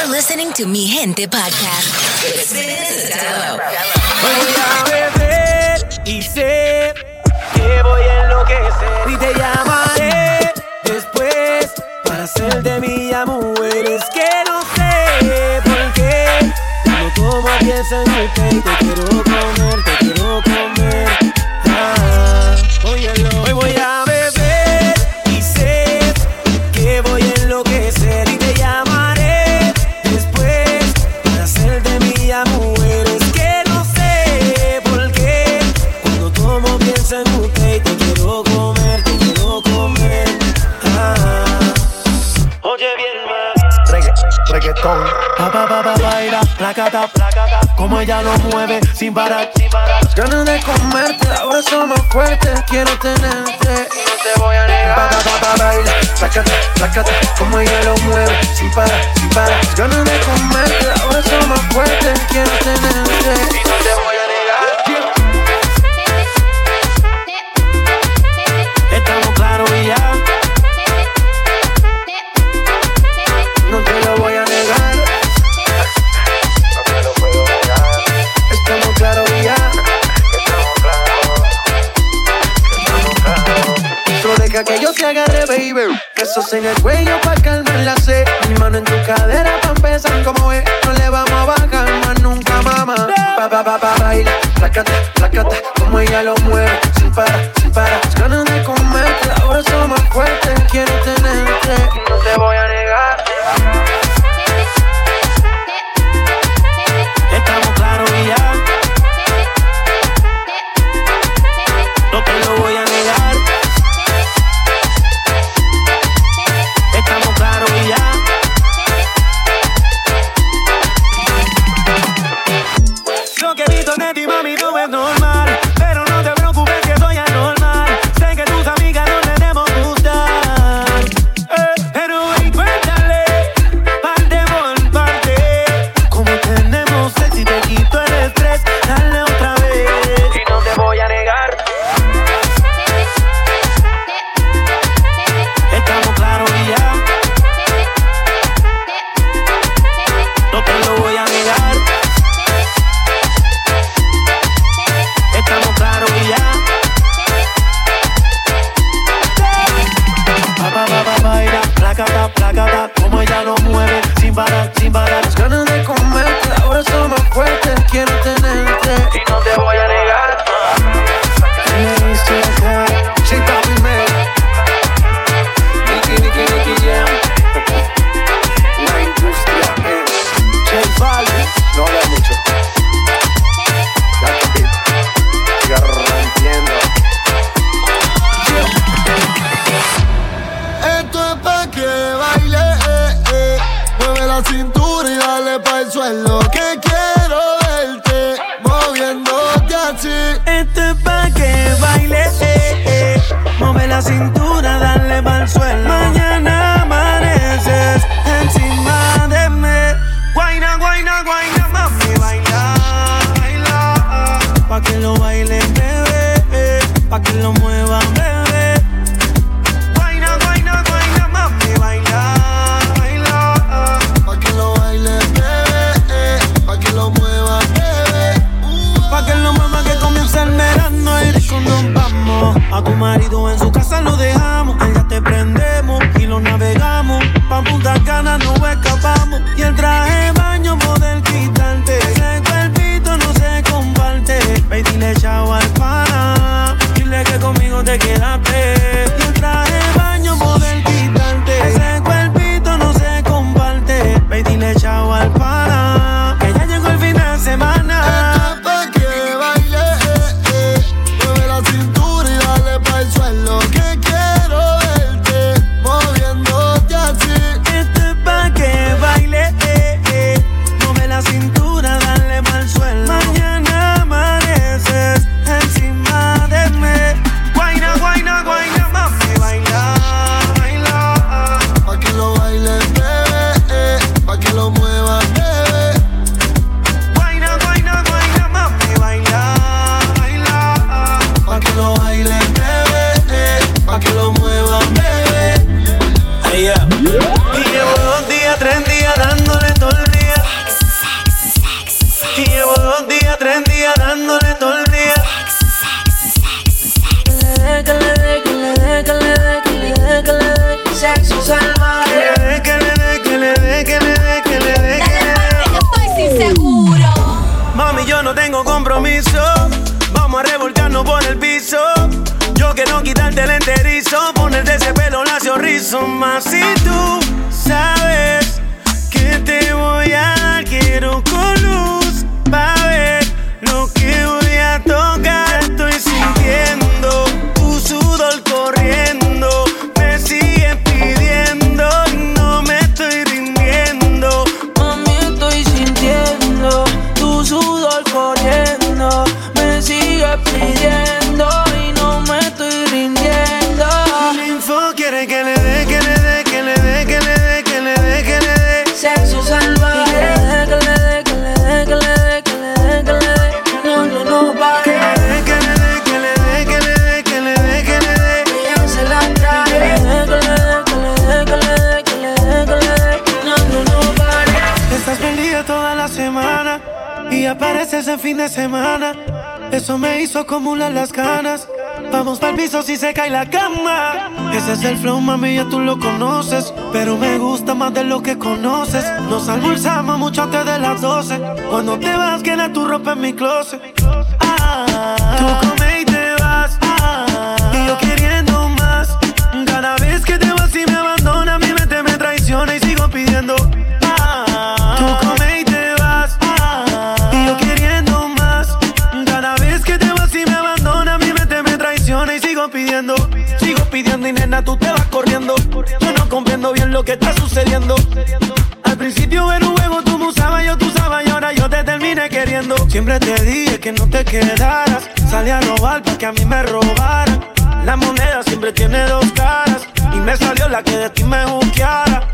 You're listening to Mi Gente Podcast. Voy a beber y sé que voy a enloquecer. Y te llamaré después para hacer de mi amor. Es que no sé por qué. No como pienso en el te quiero comer, te quiero comer. placata, placata. Como ella lo mueve sin parar, sin parar. Ganas de comerte, ahora son más fuertes. Quiero tenerte y no te voy a negar. baila, placata, placata. Como ella lo mueve sin parar, sin parar. Ganas de comerte, ahora son más fuertes. Quiero tenerte y no te voy a negar. baby. Besos en el cuello pa' calmar la sed. Mi mano en tu cadera pa' empezar como es. No le vamos a bajar más nunca, mamá. Pa, pa, pa, pa, baila. Placata, placata, como ella lo mueve. Sin para, sin para. ganas de comerte, ahora son más fuertes. Quiero tenerte, no te voy a negar. Estamos claros y ya. Acumulan las ganas. Vamos para el piso si se cae la cama. Ese es el flow, mami, ya tú lo conoces. Pero me gusta más de lo que conoces. Nos almorzamos mucho antes de las 12. Cuando te vas, queda tu ropa en mi closet. Ah, tú come y te vas. Ah, y yo nena, tú te vas corriendo. Yo no comprendo bien lo que está sucediendo. Al principio era un juego, tú me usabas, yo te usaba y ahora yo te terminé queriendo. Siempre te dije que no te quedaras. Salí a robar para que a mí me robaran. La moneda siempre tiene dos caras. Y me salió la que de ti me juzgara.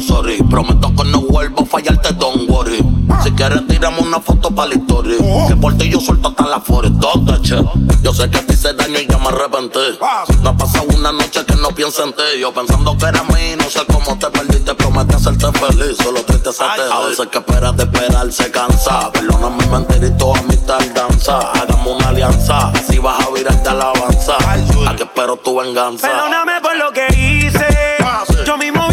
Sorry. Prometo que no vuelvo a fallarte, don't worry. Si quieres, tiramos una foto para la historia. Que por ti yo suelto hasta la foresta, che. Yo sé que a ti se daño y ya me arrepenté. No ha pasado una noche que no piense en ti. Yo pensando que era mí, no sé cómo te perdiste. Prometí hacerte feliz, solo triste hacerte. A veces que esperas de esperar se cansa. Perdona mi mentirito, a mi tardanza. Hagamos una alianza, así vas a virarte alabanza. A que espero tu venganza. Perdóname por lo que hice. Yo mismo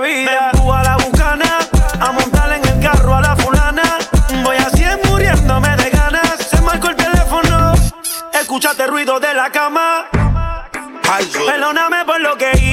vida. Me a la bucana, a montar en el carro a la fulana. Voy así muriéndome de ganas. Se marcó el teléfono, escúchate el ruido de la cama. Perdóname por lo que hice.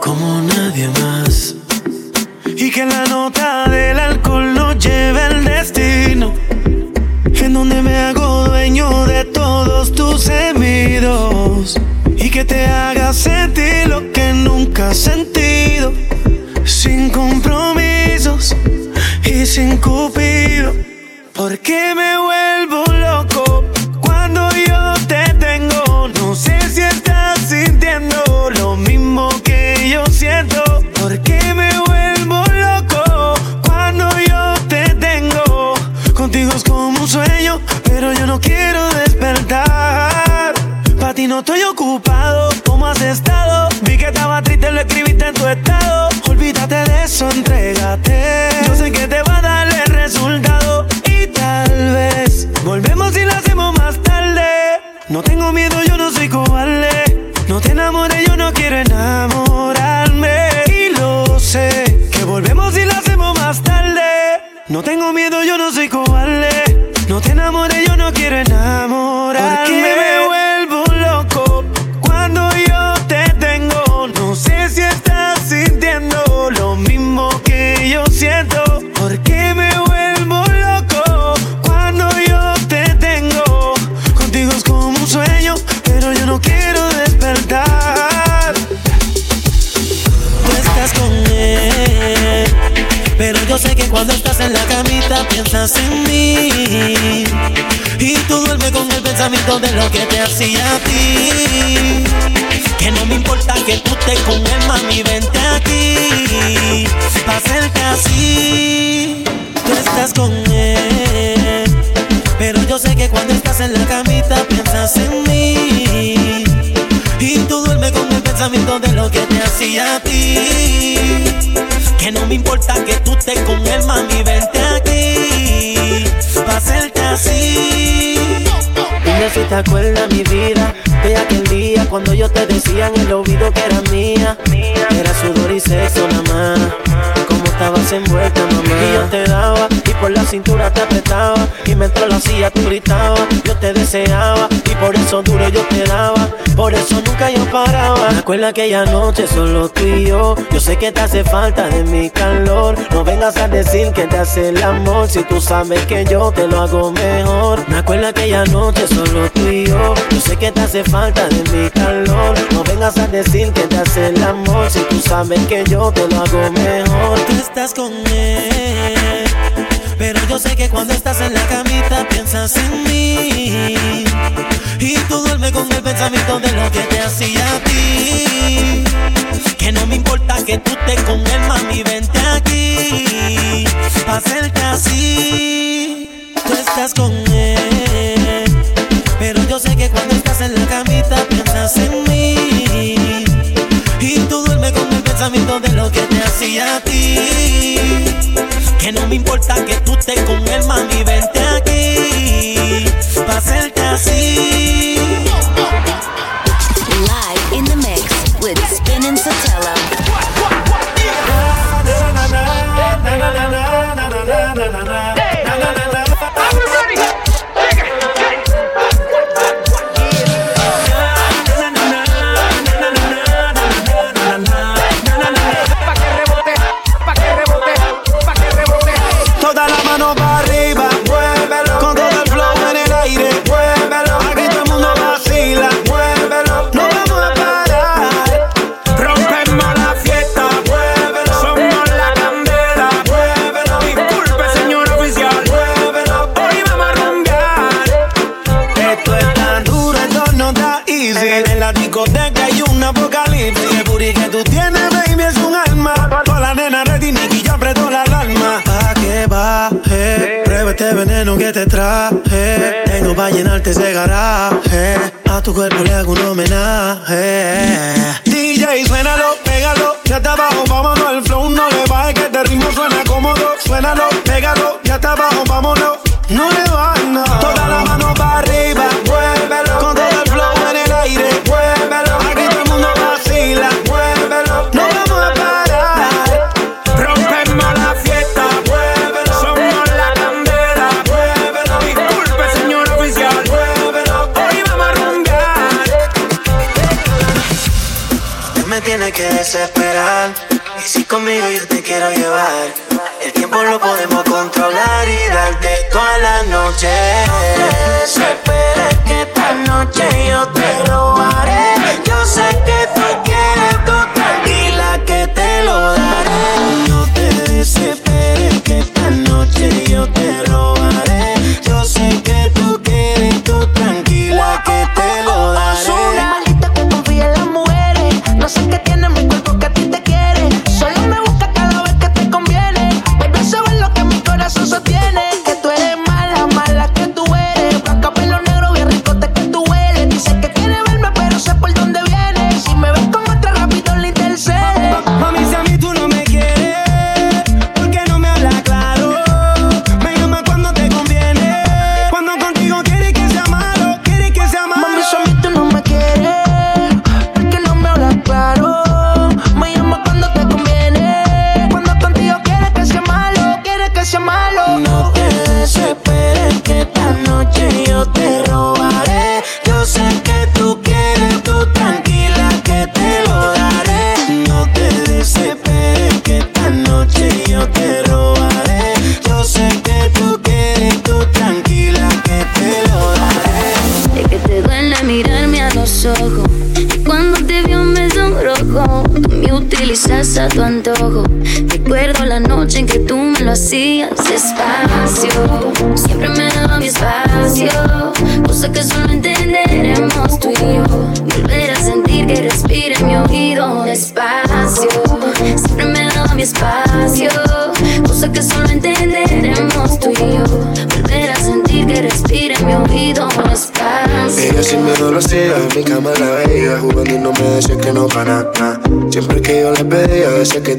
Como nadie más. Y que la nota del alcohol nos lleve al destino, en donde me hago dueño de todos tus gemidos. Y que te haga sentir lo que nunca has sentido, sin compromisos y sin cupido. Porque me vuelvo loco no estoy ocupado, ¿cómo has estado? Vi que estaba triste, lo escribiste en tu estado. Olvídate de eso, entrégate. Yo sé que te va a dar el resultado tal vez volvemos y lo hacemos más tarde. No tengo miedo, yo no soy cobarde. No te enamores, yo no quiero enamorarme. Y lo sé, que volvemos y lo hacemos más tarde. No tengo miedo, yo no soy cobarde. No te enamores, yo no quiero enamorarme. En la camita piensas en mí. Y tú duermes con el pensamiento de lo que te hacía a ti. Que no me importa que tú estés con él, mami, vente aquí. Pa' hacerte así, tú estás con él. Pero yo sé que cuando estás en la camita piensas en mí. Y tú duermes con el pensamiento de lo que te hacía a ti. No me importa que tú estés con él, mami, vente aquí. Pa' hacerte así. Dime si te acuerdas mi vida de aquel día cuando yo te decía en el oído que era mía. Era sudor y sexo nada más. Estabas envuelta, mamá. Y yo te daba y por la cintura te apretaba. Y mientras lo hacía tú gritabas. Yo te deseaba y por eso duro yo te daba. Por eso nunca yo paraba. Me acuerdo aquella noche solo tú y yo. Yo sé que te hace falta de mi calor. No vengas a decir que te hace el amor si tú sabes que yo te lo hago mejor. Me acuerdo aquella noche solo tú y yo. Yo sé que te hace falta de mi calor. No vengas a decir que te hace el amor si tú sabes que yo te lo hago mejor. Estás con él. Pero yo sé que cuando estás en la camita piensas en mí. Y tú duermes con el pensamiento de lo que te hacía a ti. Que no me importa que tú estés con él, mami, vente aquí. Pa' hacerte así. Tú estás con él. Pero yo sé que cuando estás en la camita piensas en mí. Pensamiento de lo que te hacía a ti. Que no me importa que tú estés con él, mami, vente aquí. Pa' hacerte así. Live ese garaje. A tu cuerpo le hago un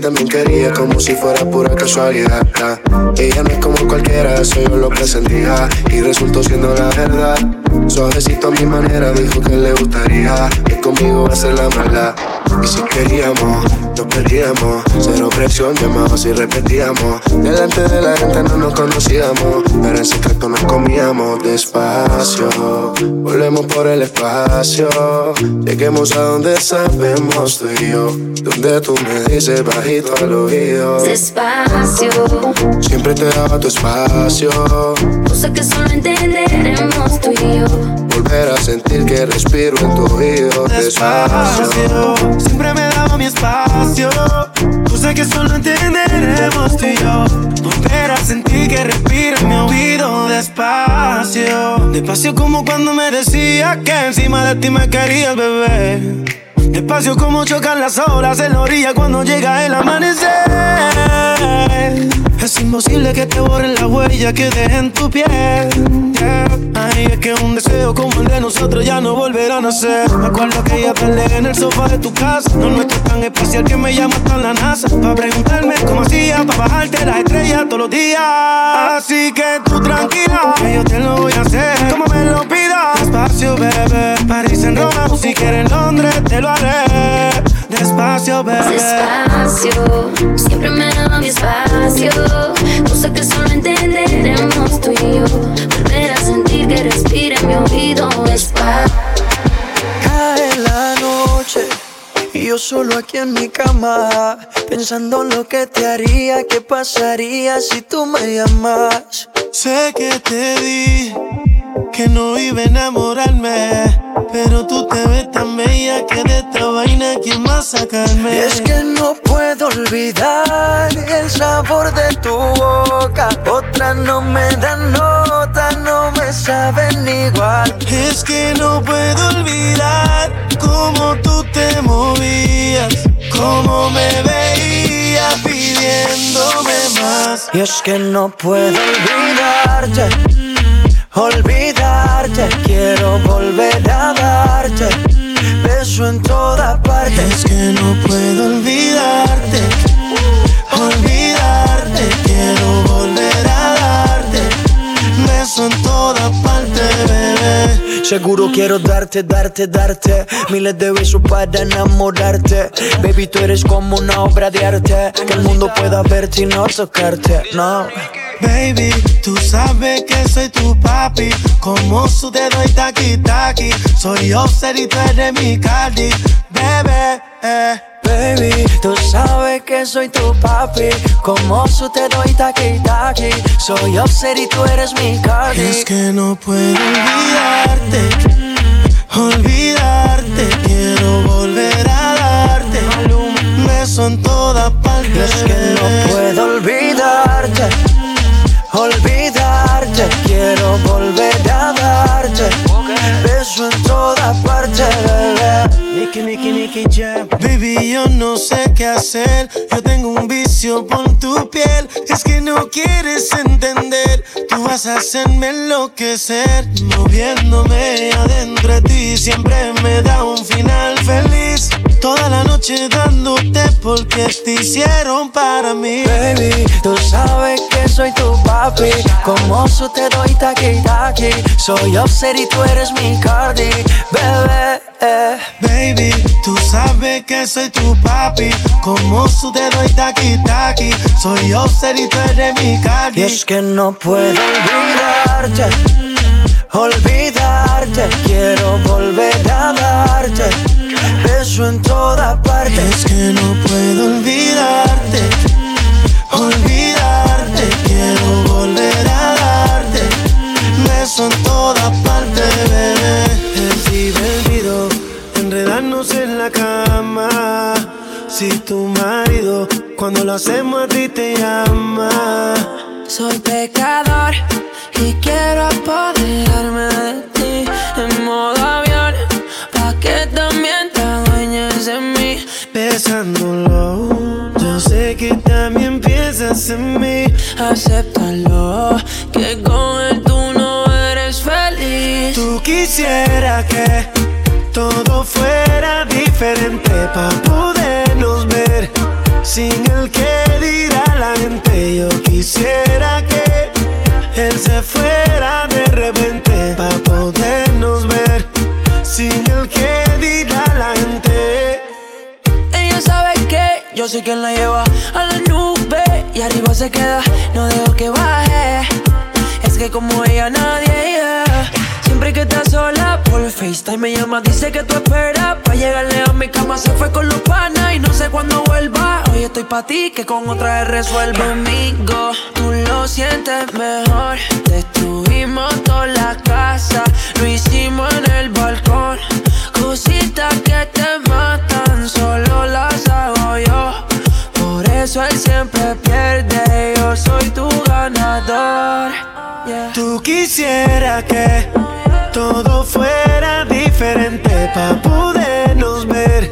también quería Como si fuera pura casualidad. Ella no es como cualquiera, soy yo lo que sentía Y resultó siendo la verdad. Suavecito a mi manera, dijo que le gustaría. Que conmigo va a ser la mala Y si queríamos, nos perdíamos Cero presión, llamados y repetíamos. Delante de la gente no nos conocíamos Pero en secreto nos comíamos despacio. Volvemos por el espacio. Lleguemos a donde sabemos tú y yo Donde tú me dices bajito al oído. Despacio, Siempre te daba tu espacio. Cosa que solo entenderemos tú y yo. Volver a sentir que respiro en tu oído despacio siempre me daba mi espacio. Sé que solo entenderemos tú y yo. Volver a sentir que respira en mi oído despacio. Despacio como cuando me decía que encima de ti me querías, bebé. Despacio como chocan las olas en la orilla cuando llega el amanecer. Es imposible que te borren la huella que deje en tu piel. yeah. Ay, es que un deseo como el de nosotros ya no volverá a nacer. Me acuerdo que ella tarde en el sofá de tu casa. No nuestro es tan especial que me llama hasta la NASA. Para preguntarme cómo hacía, para bajarte las estrellas todos los días. Así que tú tranquila, que yo te lo voy a hacer. Como me lo pidas. Despacio, bebé. París en Roma, o si quieres en Londres, te lo haré. Despacio, bebé. Despacio, siempre me daba mi espacio. Cosa que solo entenderemos tú y yo. Volver a sentir que respira en mi oído despacio. Cae la noche y yo solo aquí en mi cama pensando en lo que te haría, qué pasaría si tú me llamas. Sé que te di que no iba a enamorarme, pero tú te ves tan bella que de esta vaina quién más sacarme. Y es que no puedo olvidar el sabor de tu boca. Otras no me dan otra no me saben igual. Es que no puedo olvidar cómo tú te movías, cómo me veías pidiéndome más. Y es que no puedo olvidarte, olvidarte, no puedo olvidarte, olvidarte, quiero volver a darte. Beso en toda parte, bebé. Seguro quiero darte, darte, darte Miles de besos para enamorarte Baby, tú eres como una obra de arte Que el mundo pueda verte y no tocarte, no Baby, tú sabes que soy tu papi. Como su dedo y taqui taqui. Soy yo, y tú eres mi Cardi. Bebé, eh. Baby, tú sabes que soy tu papi. Como su te doy taqui taqui. Soy Offset y tú eres mi Cardi. Es que no puedo olvidarte. Olvidarte. Quiero volver a darte. Beso en toda parte Es que no puedo olvidarte Olvidarte Quiero volver a darte Beso en toda parte, Nicky, Nicky, Nicky Jam. Baby, yo no sé qué hacer. Yo tengo un vicio por tu piel. Es que no quieres entender. Tú vas a hacerme enloquecer. Moviéndome adentro de ti. Siempre me da un final feliz. Toda la noche dándote porque te hicieron para mí. Baby, tú sabes que soy tu papi. Como su te doy taqui taqui. Soy Offset y tú eres mi Cardi, bebé. eh. Baby, tú sabes que soy tu papi. Como su dedo y taqui taqui. Soy yo, y tú eres mi Cardi. Y es que no puedo olvidarte, olvidarte. Quiero volver a darte beso en toda parte. Es que no puedo diferente pa' ti que con otra vez resuelvo Conmigo tú lo sientes mejor. Destruimos toda la casa Lo hicimos en el balcón. Cositas que te matan Solo las hago yo. Por eso él siempre pierde Yo soy tu ganador. Yeah. Tú quisieras que todo fuera diferente para podernos ver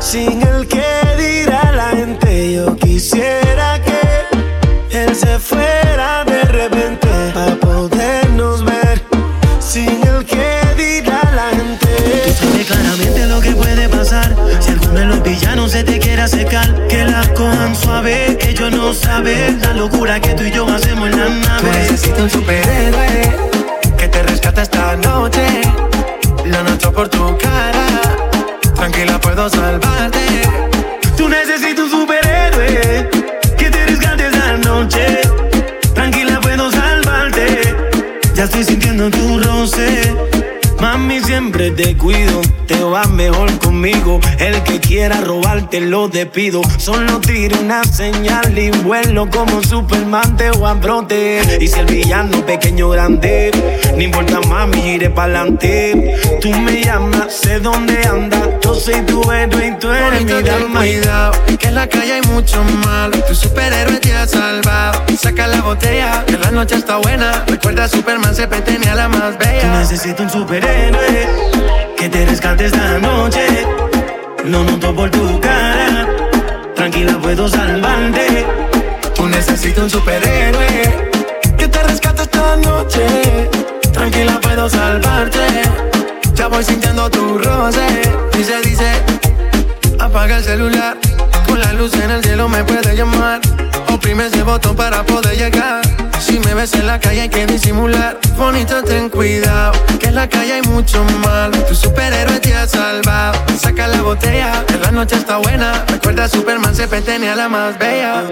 sin el quisiera que él se fuera de repente para podernos ver sin el que dirá la gente. Tú sabes claramente lo que puede pasar si alguno de los villanos se te quiere acercar. Que la cojan suave, que yo no sabe la locura que tú y yo hacemos en la nave. Necesito un superhéroe que te rescate esta noche. Lo noto por tu cara. Tranquila, puedo salvarte. Siempre te cuido. Te va mejor conmigo. El que quiera robarte lo despido. Solo tiro una señal y vuelo como Superman te voy a brote. Y si el villano pequeño grande, no importa mami, iré pa'lante. Tú me llamas, sé dónde andas. Yo soy tu héroe y tú eres mi dama. Cuidado, que en la calle hay mucho mal. Tu superhéroe te ha salvado. Saca la botella, que la noche está buena. Recuerda Superman se tenía la más bella. necesito un superhéroe que te rescate esta noche. Lo noto por tu cara, tranquila puedo salvarte. Tú necesitas un superhéroe que te rescate esta noche. Tranquila puedo salvarte. Ya voy sintiendo tu roce. Dice, dice, apaga el celular. Con la luz en el cielo me puede llamar. Oprime ese botón para poder llegar. Si me ves en la calle hay que disimular. Bonito, ten cuidado, que en la calle hay mucho mal. Tu superhéroe te ha salvado. Saca la botella, que la noche está buena. Recuerda, Superman se tenía la más bella.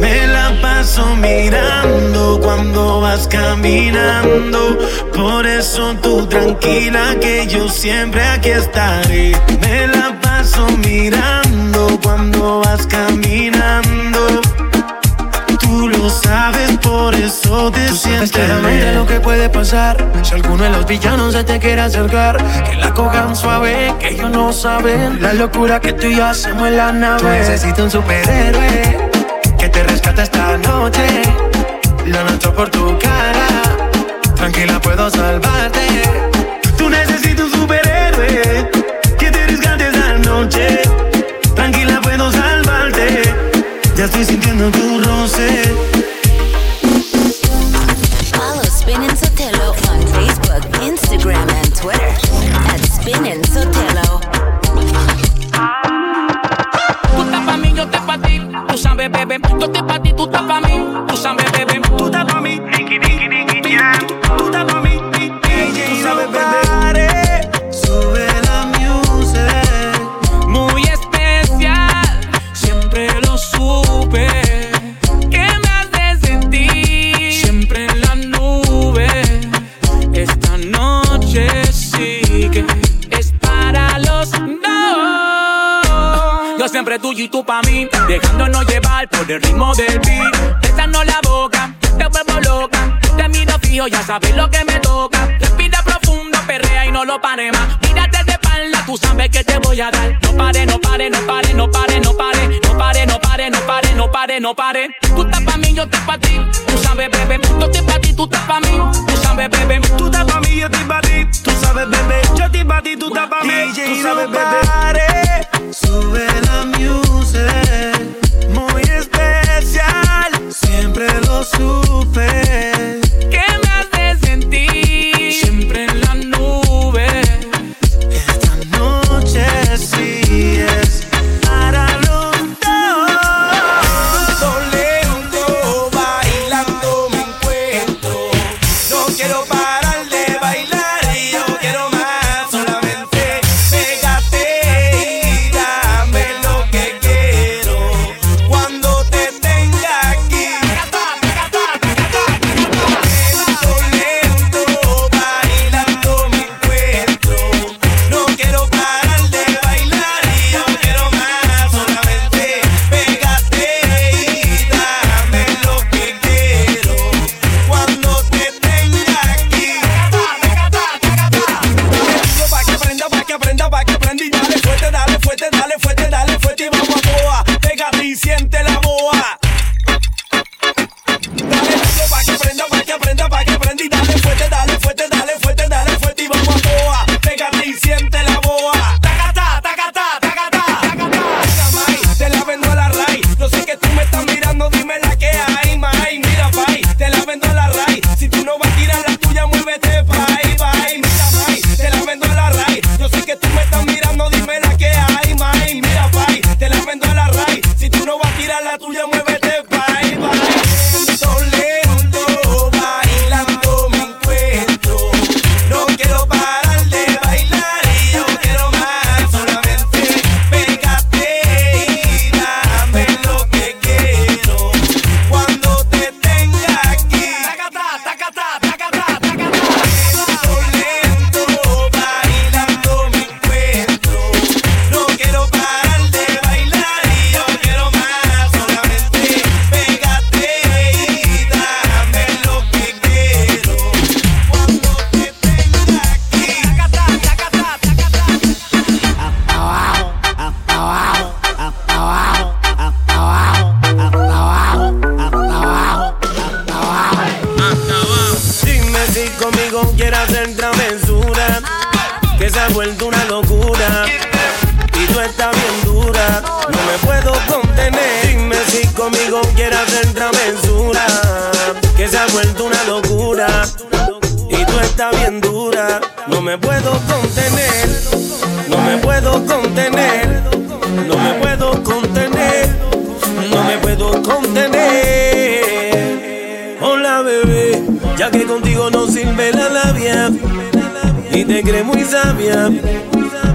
Me la paso mirando cuando vas caminando. Por eso tú tranquila que yo siempre aquí estaré. Me la paso mirando cuando vas caminando puede pasar. Si alguno de los villanos se te quiere acercar Que la cojan suave, que ellos no saben La locura que tú y yo hacemos en la nave. Tú necesitas un superhéroe Que te rescate esta noche. Lo noto por tu cara Tranquila, puedo salvarte. Tú necesitas un superhéroe Que te rescate esta noche. Tranquila, puedo salvarte. Ya estoy sintiendo tu y tú pa' mí, dejándonos llevar por el ritmo del beat. Besando la boca, te vuelvo loca. Te miro fijo, ya sabes lo que me toca. Respira profundo, perrea y no lo pare más. Mírate de espalda, tú sabes que te voy a dar. No pare, no pare, no pare, no pare, no pare. No pare, no pare, no pare, no pare, no pare. Tú estás pa' mí, yo estoy pa' ti. Tú sabes, bebé. Yo estoy pa' ti, tú estás pa' mí. Tú sabes, bebé. Tú estás pa' mí, yo estoy pa' ti. Tú sabes, bebé. Yo estoy pa' ti, tú estás pa' mí. Tú sabes, bebé. Siempre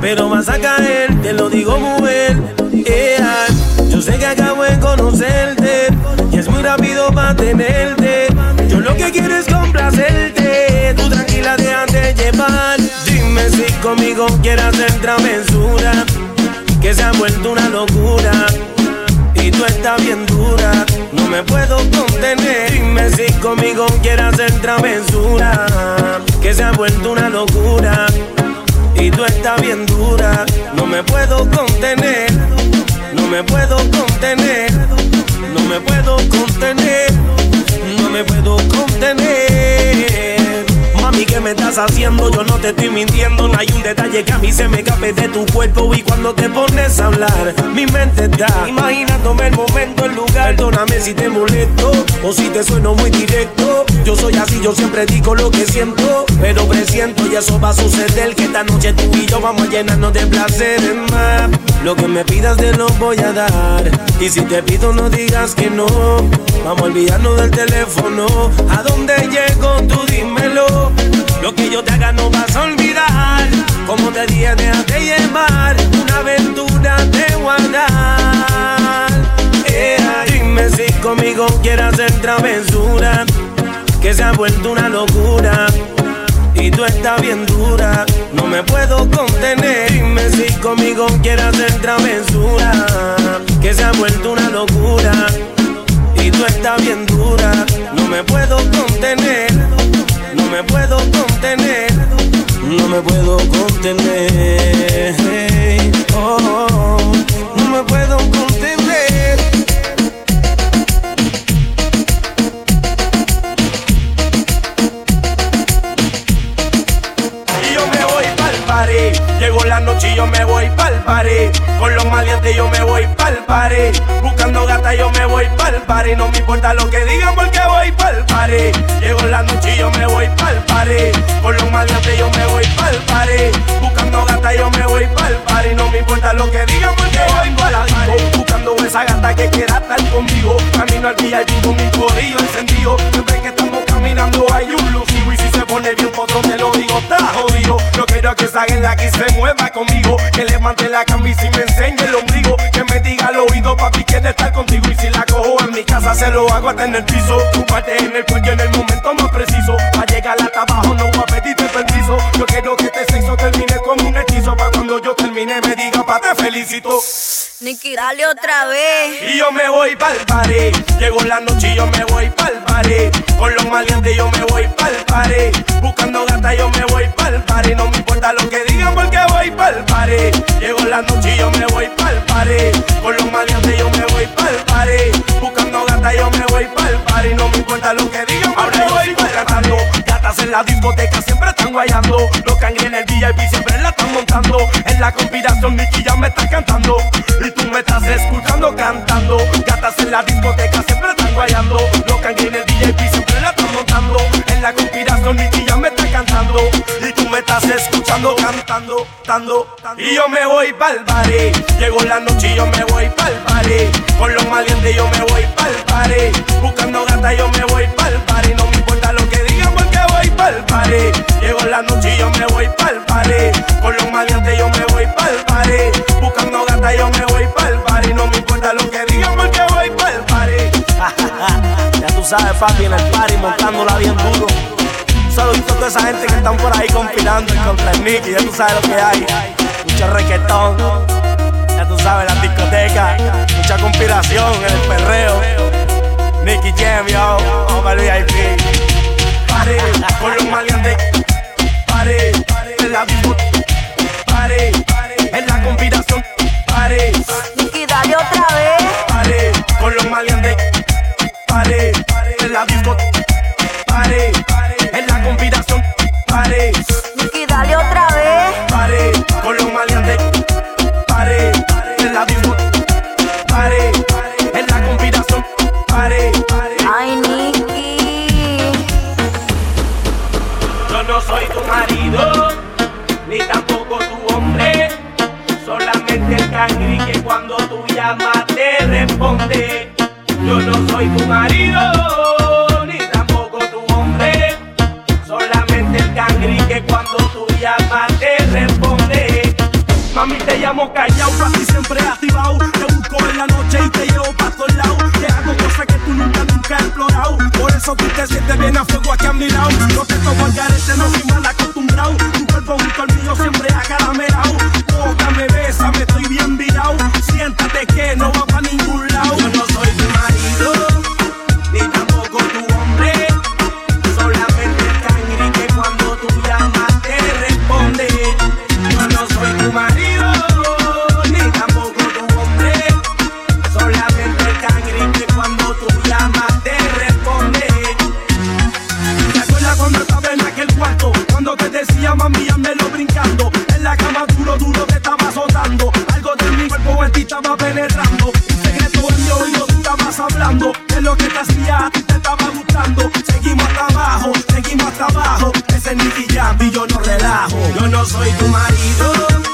pero vas a caer, te lo digo mujer. Yeah. Yo sé que acabo de conocerte y es muy rápido para tenerte. Yo lo que quiero es complacerte, tú tranquila déjate llevar. Dime si conmigo quieres hacer travesura, que se ha vuelto una locura. Y tú estás bien dura, no me puedo contener. Dime si conmigo quieres hacer travesura, que se ha vuelto una locura y tú estás bien dura. No me puedo contener, no me puedo contener, no me puedo contener, no me puedo contener. Mami, ¿qué me estás haciendo? Yo no te estoy mintiendo. No hay un detalle que a mí se me cape de tu cuerpo. Y cuando te pones a hablar, mi mente está imaginándome el momento, el lugar. Perdóname si te molesto o si te sueno muy directo. Yo soy así, yo siempre digo lo que siento. Pero presiento y eso va a suceder. Que esta noche tú y yo vamos a llenarnos de placeres más. Lo que me pidas te lo voy a dar. Y si te pido, no digas que no. Vamos a olvidarnos del teléfono. ¿A dónde llego? Tú dímelo. Lo que yo te haga no vas a olvidar. Como te dije, déjate llevar. Una aventura de guardar. Eh, dime si conmigo quieres hacer travesura. Que se ha vuelto una locura. Y tú estás bien dura, no me puedo contener. Dime si conmigo quieres hacer travesura. Que se ha vuelto una locura. Y tú estás bien dura, no me puedo contener no me puedo contener, no me puedo contener. Oh, oh, no me puedo contener. La noche yo me voy pa'l party. Con los maleantes yo me voy pa'l party, buscando gata yo me voy pa'l party. No me importa lo que digan porque voy pa'l party. Llegó la noche y yo me voy pa'l party, con los maleantes yo me voy pa'l party, buscando gata yo me voy pa'l party. No me importa lo que digan porque voy pa'l. Buscando esa gata que quiera estar conmigo, camino al y con mi corillo encendido. Siempre que estamos caminando hay un lucido pone bien potro te lo digo, está jodido. Yo quiero que esa la que se mueva conmigo, que levante la camisa y me enseñe el ombligo, que me diga al oído, papi, quiere estar contigo y si la cojo en mi casa se lo hago hasta en el piso. Tu parte en el cuello en el momento más preciso, para llegar hasta abajo no voy a pedirte permiso. Yo quiero que para cuando yo termine me diga, pa, te felicito. Nicky, dale otra vez. Y yo me voy pa'l party. Llegó la noche y yo me voy pa'l party. Con los maleantes yo me voy pa'l party. Buscando gata yo me voy pa'l party. No me importa lo que digan porque voy pa'l party. Llegó la noche y yo me voy pa'l party. Con los maleantes yo me voy pa'l party. Buscando gata yo me voy pa'l party. No me importa lo que digan porque voy pa'l. Gatas en la discoteca siempre están guayando. Los cangres En la conspiración Nicky ya me está cantando. Y tú me estás escuchando cantando. Gatas en la discoteca siempre están guayando. Los cangres en el VIP siempre la están montando. En la conspiración Nicky ya me está cantando. Y tú me estás escuchando cantando, dando. Y yo me voy pa'l party. Llegó la noche y yo me voy pa'l party. Con los malientes yo me voy pa'l party. Buscando gata yo me voy pa'l party. No me importa lo que digan porque voy pa'l party. Llegó la noche y yo me voy pa'l party. Con los maleantes yo me pa'l party. Buscando gata yo me voy pa'l party. No me importa lo que digan porque voy pa'l party. ya tú sabes, papi, en el party montándola bien duro. Saludito a toda esa gente que están por ahí conspirando contra el Nicky. Ya tú sabes lo que hay. Mucho requetón. Ya tú sabes, la discoteca. Mucha conspiración en el perreo. Nicky Jam, yo. Vamos VIP. Pare, con los maleantes. Pare, en la discoteca. En la conspiración. Pare, dale otra vez. pare, con los maleantes. Pare, en la discoteca. Pare, soy tu marido, ni tampoco tu hombre. Solamente el cangri que cuando tú llamas te responde. Mami, te llamo callao, para ti siempre activado. Te busco en la noche y te llevo para todos lados. Te hago cosas que tú nunca, nunca has explorado. Por eso tú te sientes bien a fuego aquí a mi lado. No te toco al garete, no soy mal acostumbrado. Tu cuerpo junto al mío siempre acaramelao. Boca me besa, me estoy bien virado. Siéntate que no va para ningún lado. y yo no relajo. Yo no soy tu marido.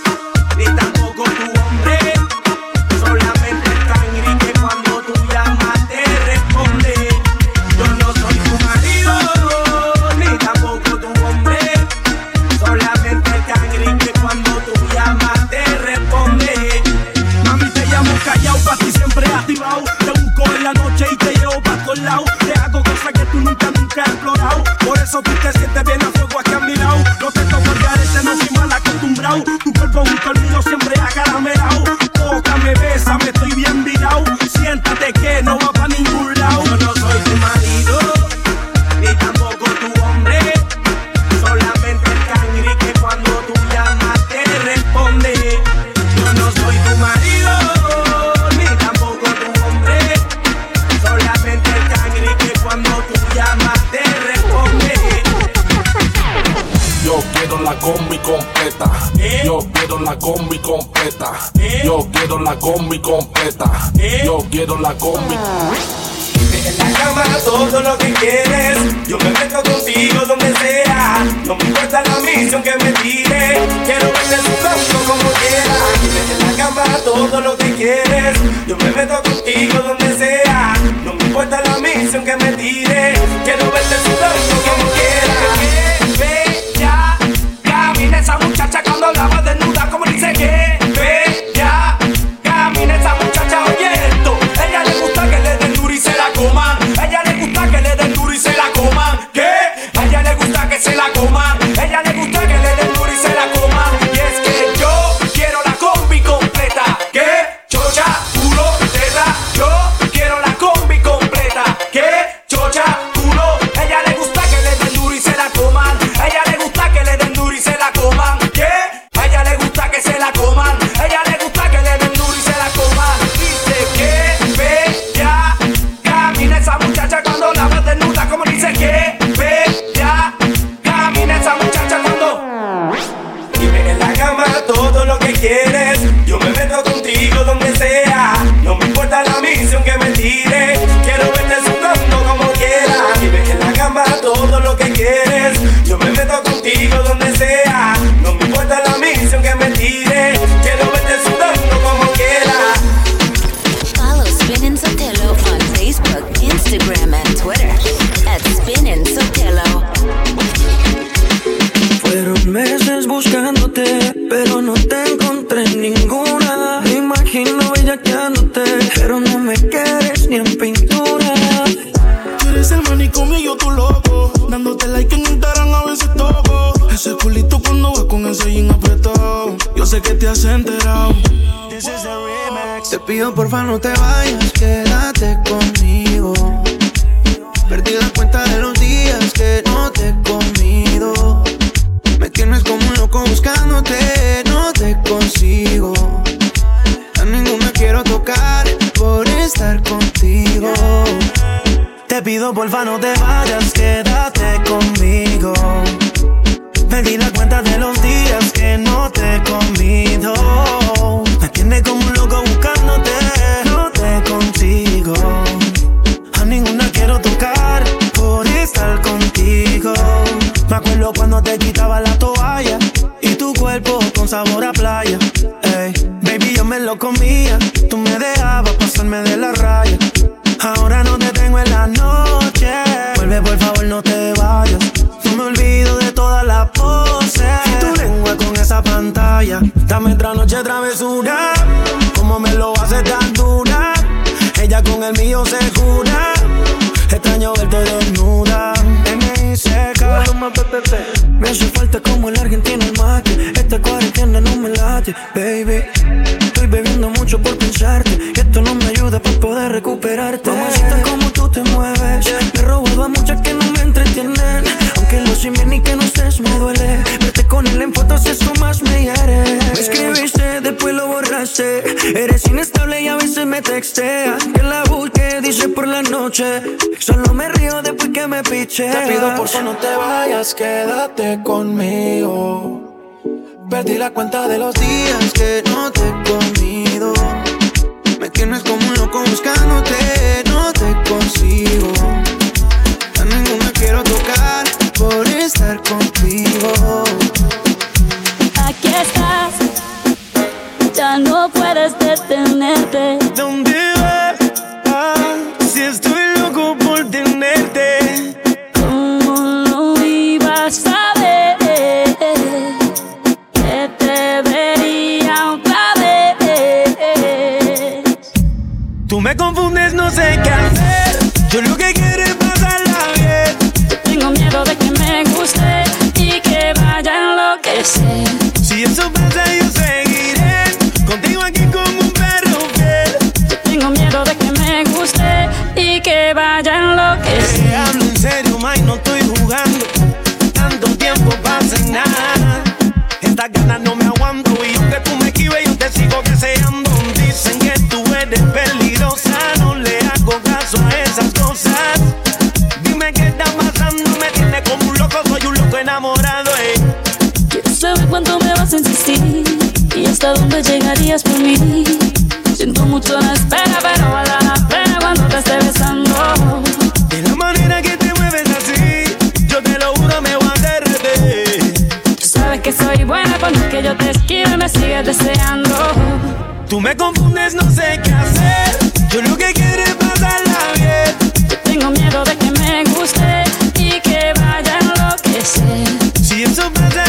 Conmigo porfa no te vayas. Recuperarte. Mamacita, como tú te mueves. Me he robado a muchas que no me entretienen. Aunque lo sin bien y que no estés me duele. Verte con él en fotos, eso más me hiere. Me escribiste, después lo borraste. Eres inestable y a veces me texteas. Que la busque, dice por la noche. Solo me río después que me piche. Te pido por favor no te vayas, quédate conmigo. Perdí la cuenta de los días que no te he comido. Me tienes como un loco buscándote, no te consigo. A ninguna quiero tocar por estar contigo. Aquí estás, ya no puedes detenerte. ¿Dónde no sé qué hacer. Yo lo que quiero es pasarla bien. Tengo miedo de que me guste y que vaya a enloquecer. Si eso pasa, yo seguiré contigo aquí como un perro fiel. Tengo miedo de que me guste y que vaya a Te enloquecer. hablo en serio, Mike, no estoy jugando. Tanto tiempo pasa en nada. Estas ganas no me aguanto y hasta dónde llegarías por mí. Siento mucho la espera, pero vale la pena cuando te esté besando. De la manera que te mueves así, yo te lo juro, me voy a derretir. Tú sabes que soy buena por más que yo te esquive, me sigues deseando. Tú me confundes, no sé qué hacer. Yo lo que quiero es pasarla bien. Tengo miedo de que me guste y que vaya a enloquecer. Si eso pasa,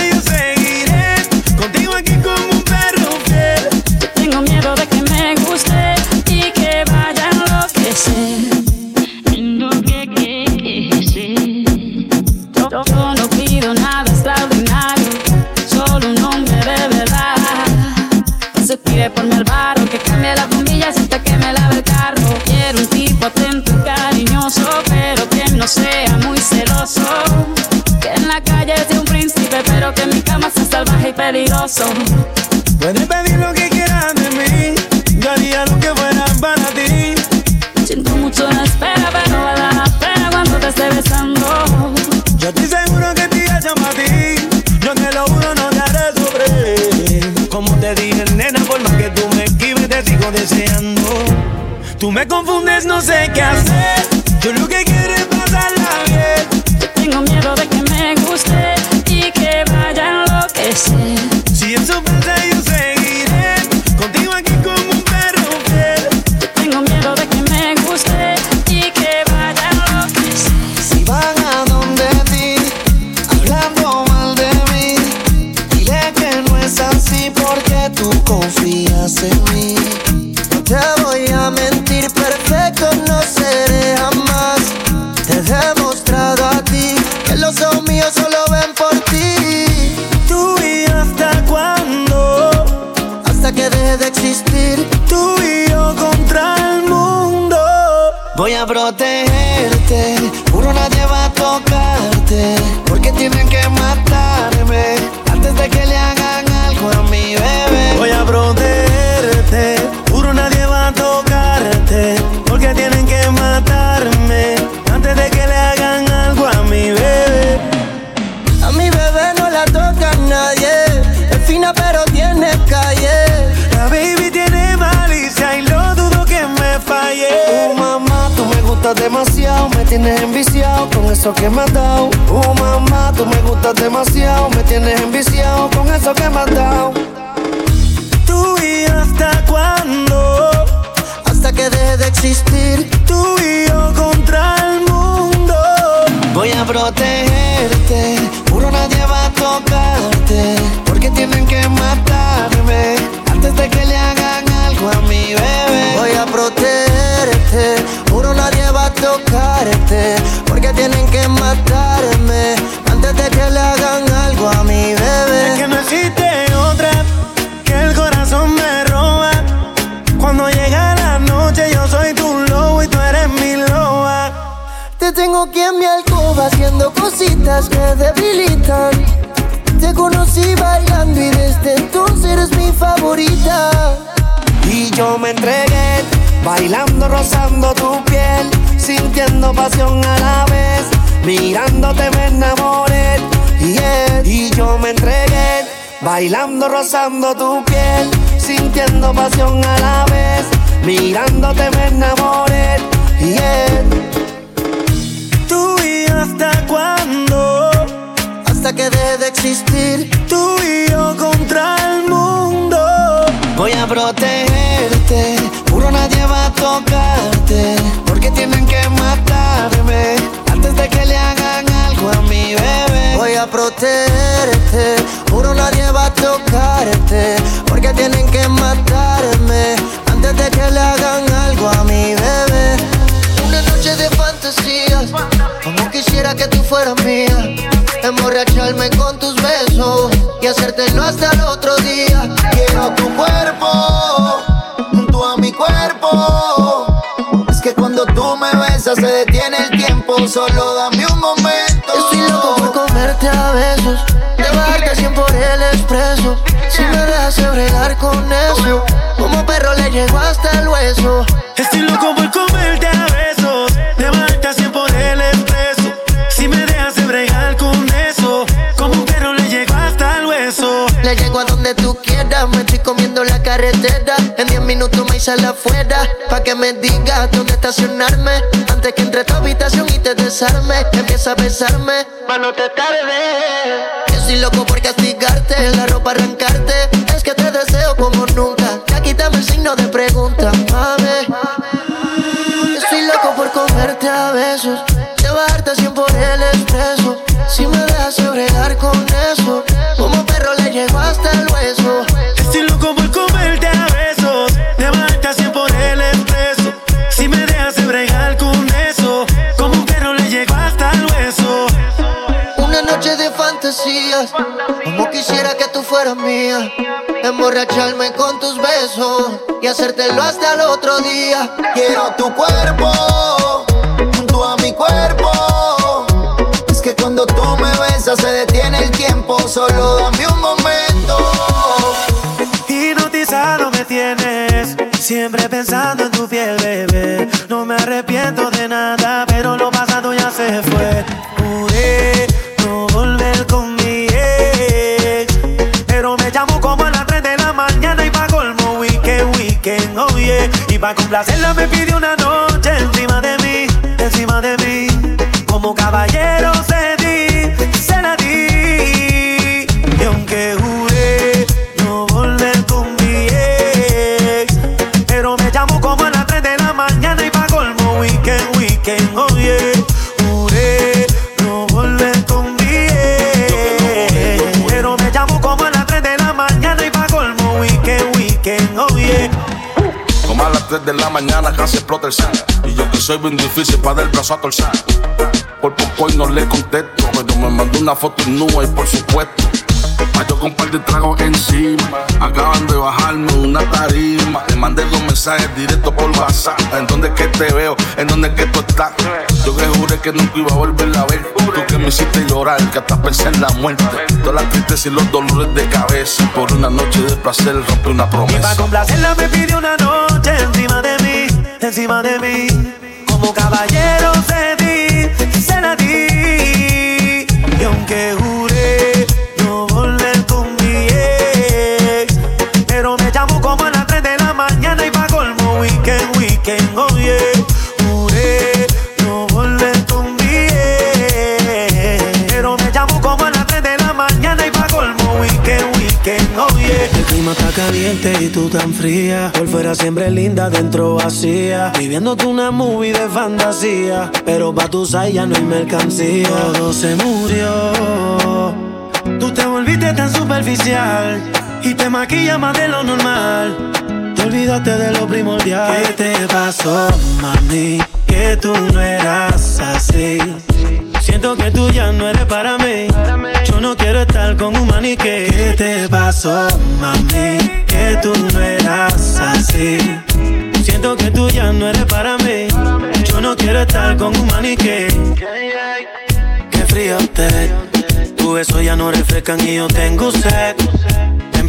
peligroso. Puedes pedir lo que quieras de mí. Yo haría lo que fuera para ti. Siento mucho la espera, pero vale la pena cuando te esté besando. Yo estoy seguro que te llamo a ti. Yo te lo juro, no te haré sufrir. Como te dije, nena, por más que tú me esquives, te sigo deseando. Tú me confundes, no sé qué hacer. Yo lo que quiero a protegerte. Juro nadie va a tocarte. Porque tienen que matarme antes de que le hagan algo a mi bebé. Gustas demasiado. Me tienes enviciado con eso que me has dado. Oh mamá, tú me gustas demasiado, me tienes enviciado con eso que me has dado. Tú y yo hasta cuándo? Hasta que deje de existir. Tú y yo contra el mundo. Voy a protegerte, puro nadie va a tocarte, porque tienen que matarme antes de que le hagan a mi bebé. Voy a protegerte, puro nadie va a tocarte, porque tienen que matarme antes de que le hagan algo a mi bebé. Es que no existe otra que el corazón me roba. Cuando llega la noche yo soy tu lobo y tú eres mi loba. Te tengo aquí en mi alcoba haciendo cositas que debilitan. Te conocí bailando y desde entonces eres mi favorita. Y yo me entregué, bailando, rozando tu piel, sintiendo pasión a la vez. Mirándote me enamoré, yeah. y yo me entregué, bailando, rozando tu piel, sintiendo pasión a la vez. Mirándote me enamoré, yeah. Tú y hasta cuándo? hasta que deje de existir. Tú y yo porque tienen que matarme antes de que le hagan algo a mi bebé. Voy a protegerte, puro nadie va a tocarte, porque tienen que matarme antes de que le hagan algo a mi bebé. Una noche de fantasías, como quisiera que tú fueras mía. Emborracharme con tus besos y hacértelo hasta el otro día. Quiero tu cuerpo se detiene el tiempo. Solo dame un momento. Estoy loco por comerte a besos. Llevarte 100 por el expreso. Si me dejas bregar con eso. Como perro le llego hasta el hueso. Hice afuera, pa' que me digas dónde estacionarme. Antes que entre a tu habitación y te desarme, empieza a besarme, pa' no te tarde. Yo estoy loco por castigarte, la ropa arrancarte. Es que te deseo como nunca, ya quítame el signo de pregunta, mami. Estoy loco por comerte a besos, llevarte 100 por el expreso. Si me fantasías, como quisiera que tú fueras mía. Emborracharme con tus besos y hacértelo hasta el otro día. Quiero tu cuerpo junto a mi cuerpo. Es que cuando tú me besas se detiene el tiempo. Solo soy bien difícil para dar el brazo a torcer. Por poco y no le contesto, pero me mandó una foto nube y por supuesto. Yo con un par de tragos encima. Acaban de bajarme una tarima. Le mandé dos mensajes directos por WhatsApp. ¿En dónde es que te veo? ¿En dónde es que tú estás? Yo que juré que nunca iba a volverla a ver. Tú que me hiciste llorar, que hasta pensé en la muerte. Todas las tristezas y los dolores de cabeza. Por una noche de placer rompí una Y pa' promesa. complacerla me pidió una noche encima de mí, encima de mí. Caballero cedí, se la di. Y aunque caliente y tú tan fría. Por fuera siempre linda, dentro vacía. Viviéndote una movie de fantasía. Pero pa' tu ya no hay mercancía. Todo se murió. Tú te volviste tan superficial. Y te maquillas más de lo normal. Te olvidaste de lo primordial. ¿Qué te pasó, mami? Que tú no eras así. Siento que tú ya no eres para mí. Yo no quiero estar con un maniquí. ¿Qué te pasó, mami? Que tú no eras así. Siento que tú ya no eres para mí. Yo no quiero estar con un maniquí. Qué frío usted. Tu besos ya no refrescan y yo tengo sed.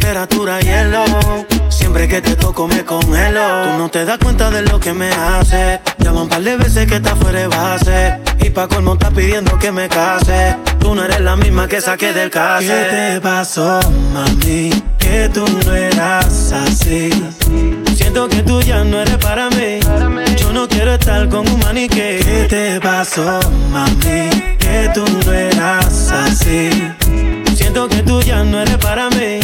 Temperatura hielo. Siempre que te toco me congelo. Tú no te das cuenta de lo que me hace. Llama un par de veces que está fuera de base. Y pa' colmo está pidiendo que me case. Tú no eres la misma que saqué del case. ¿Qué te pasó, mami? Que tú no eras así. Siento que tú ya no eres para mí. Yo no quiero estar con un maniquí. ¿Qué te pasó, mami? Que tú no eras así. Siento que tú ya no eres para mí.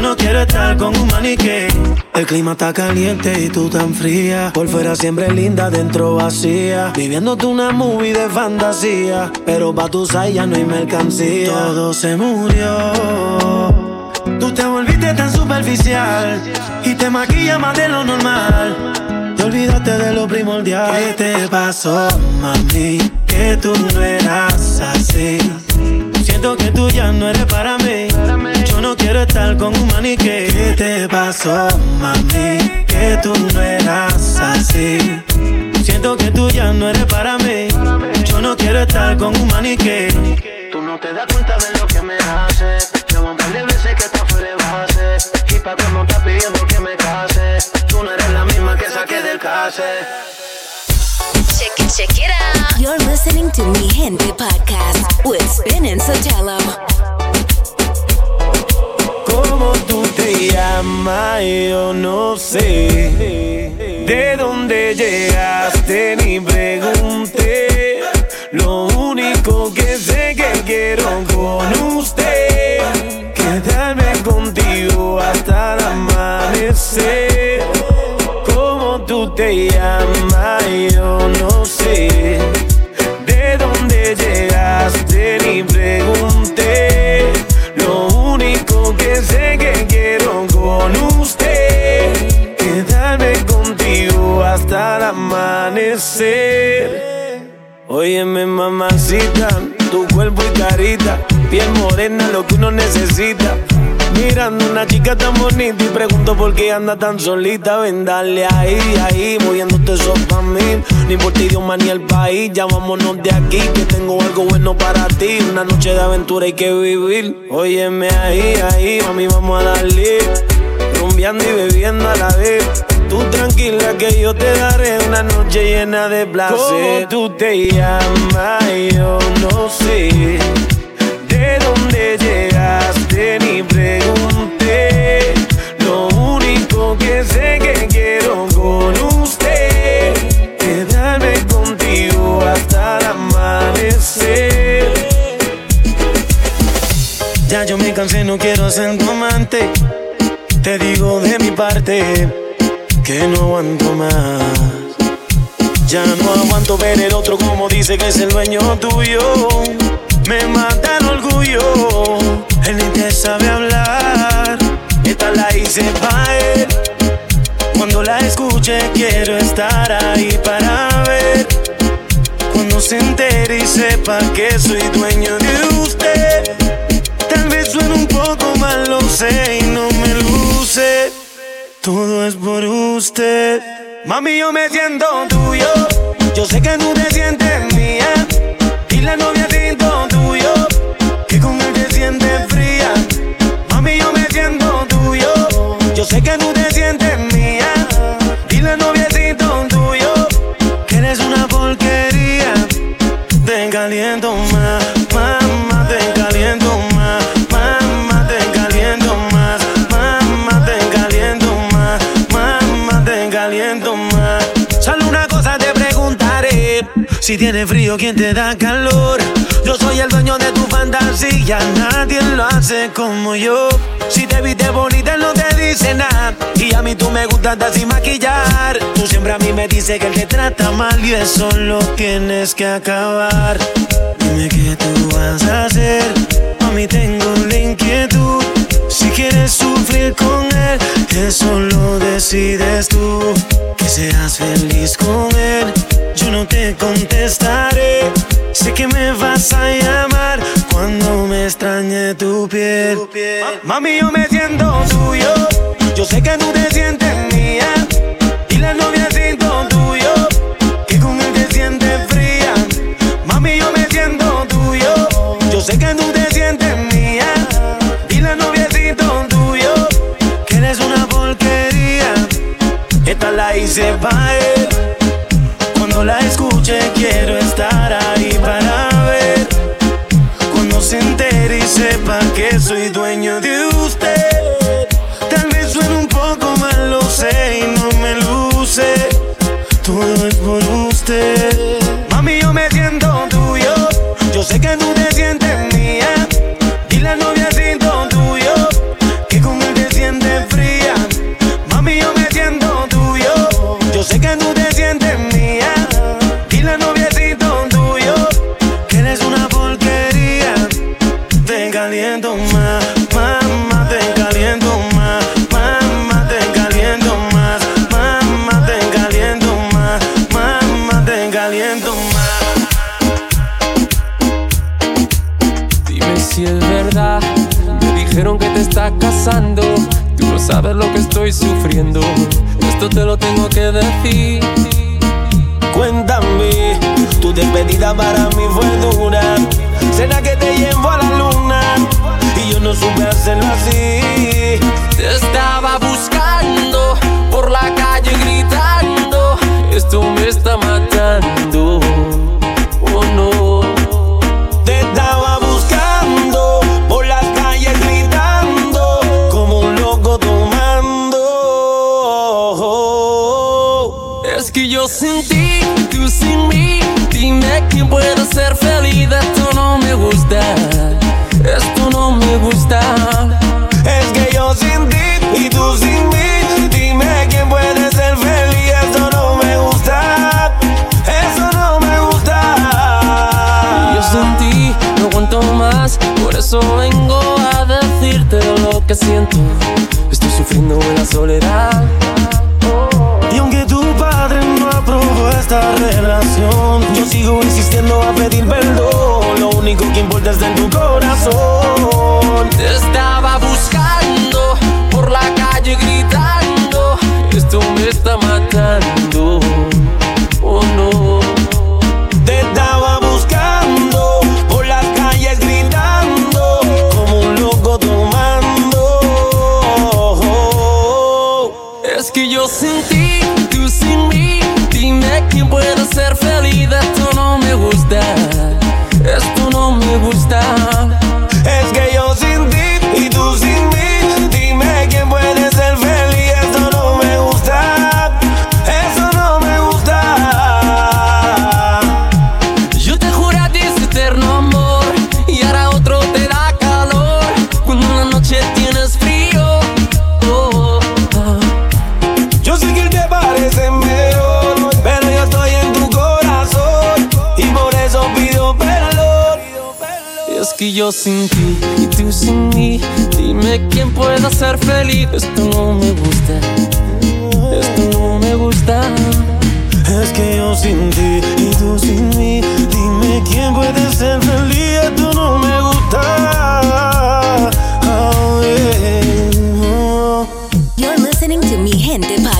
No quiero estar con un maniquí. El clima está caliente y tú tan fría. Por fuera siempre linda, dentro vacía. Viviéndote una movie de fantasía. Pero pa' tu ya no hay mercancía. Todo se murió. Tú te volviste tan superficial. Y te maquillas más de lo normal. Te olvidaste de lo primordial. ¿Qué te pasó, mami? Que tú no eras así. Siento que tú ya no eres para mí. Yo no quiero estar con un maniquí. ¿Qué te pasó, mami? Que tú no eras así. Siento que tú ya no eres para mí. Yo no quiero estar con un maniquí. Tú no te das cuenta de lo que me hace. Llevo un par de veces que estás fuera de base. Y pa' no estás pidiendo que me case. Tú no eres la misma que saqué del case. Check it, check it out. You're listening to Mi Gente Podcast with Spin and Sotelo. ¿Cómo tú te llamas? Yo no sé. ¿De dónde llegaste? Ni pregunté. Lo único que sé que quiero con usted. Quedarme contigo hasta el amanecer. ¿Cómo tú te llamas? Yo no sé. Amanecer. Óyeme, mamacita, tu cuerpo y carita, piel morena, lo que uno necesita. Mirando una chica tan bonita y pregunto por qué anda tan solita. Ven, dale ahí, ahí, moviéndote eso pa' mí. Ni por ti, idioma ni el país, ya de aquí, que tengo algo bueno para ti. Una noche de aventura hay que vivir. Óyeme ahí, ahí, mami, vamos a darle. Rumbeando y bebiendo a la vez. Tú tranquila que yo te daré una noche llena de placer. ¿Cómo tú te llamas? Yo no sé. ¿De dónde llegaste? Ni pregunté. Lo único que sé que quiero con usted. Quedarme contigo hasta el amanecer. Ya yo me cansé, no quiero ser tu amante. Te digo de mi parte que no aguanto más. Ya no aguanto ver el otro como dice que es el dueño tuyo. Me mata el orgullo, él ni te sabe hablar. Esta la hice pa' él. Cuando la escuche quiero estar ahí para ver. Cuando se entere y sepa que soy dueño de usted. Tal vez suene un poco mal, lo sé y no me luce. Todo es por usted. Mami, yo me siento tuyo. Yo sé que tú te sientes mía. Y la novia siento tuyo. Que con él te sientes fría. Mami, yo me siento tuyo. Yo sé que tú te sientes mía. Y la novia siento tuyo. Que eres una porquería. Te caliento más, Si tienes frío, ¿quién te da calor? Yo soy el dueño de tu fantasía, nadie lo hace como yo. Si te viste bonita, no te dice nada. Y a mí tú me gustas de sin maquillar. Tú siempre a mí me dices que él te trata mal y eso lo tienes que acabar. Dime qué tú vas a hacer. A mí tengo la inquietud si quieres sufrir con él, eso lo decides tú. Que seas feliz con él, yo no te contestaré. Sé que me vas a llamar cuando me extrañe tu piel. Tu piel. Mami, yo me siento tuyo. Yo sé que tú te sientes sigo insistiendo a pedir perdón. Lo único que importa está en tu corazón. Te estaba buscando sin ti y tú sin mí. Dime quién puede ser feliz. Esto no me gusta, esto no me gusta. Es que yo sin ti y tú sin mí. Dime quién puede ser feliz. Esto no me gusta. Oh, yeah. You're listening to Mi Gente Podcast.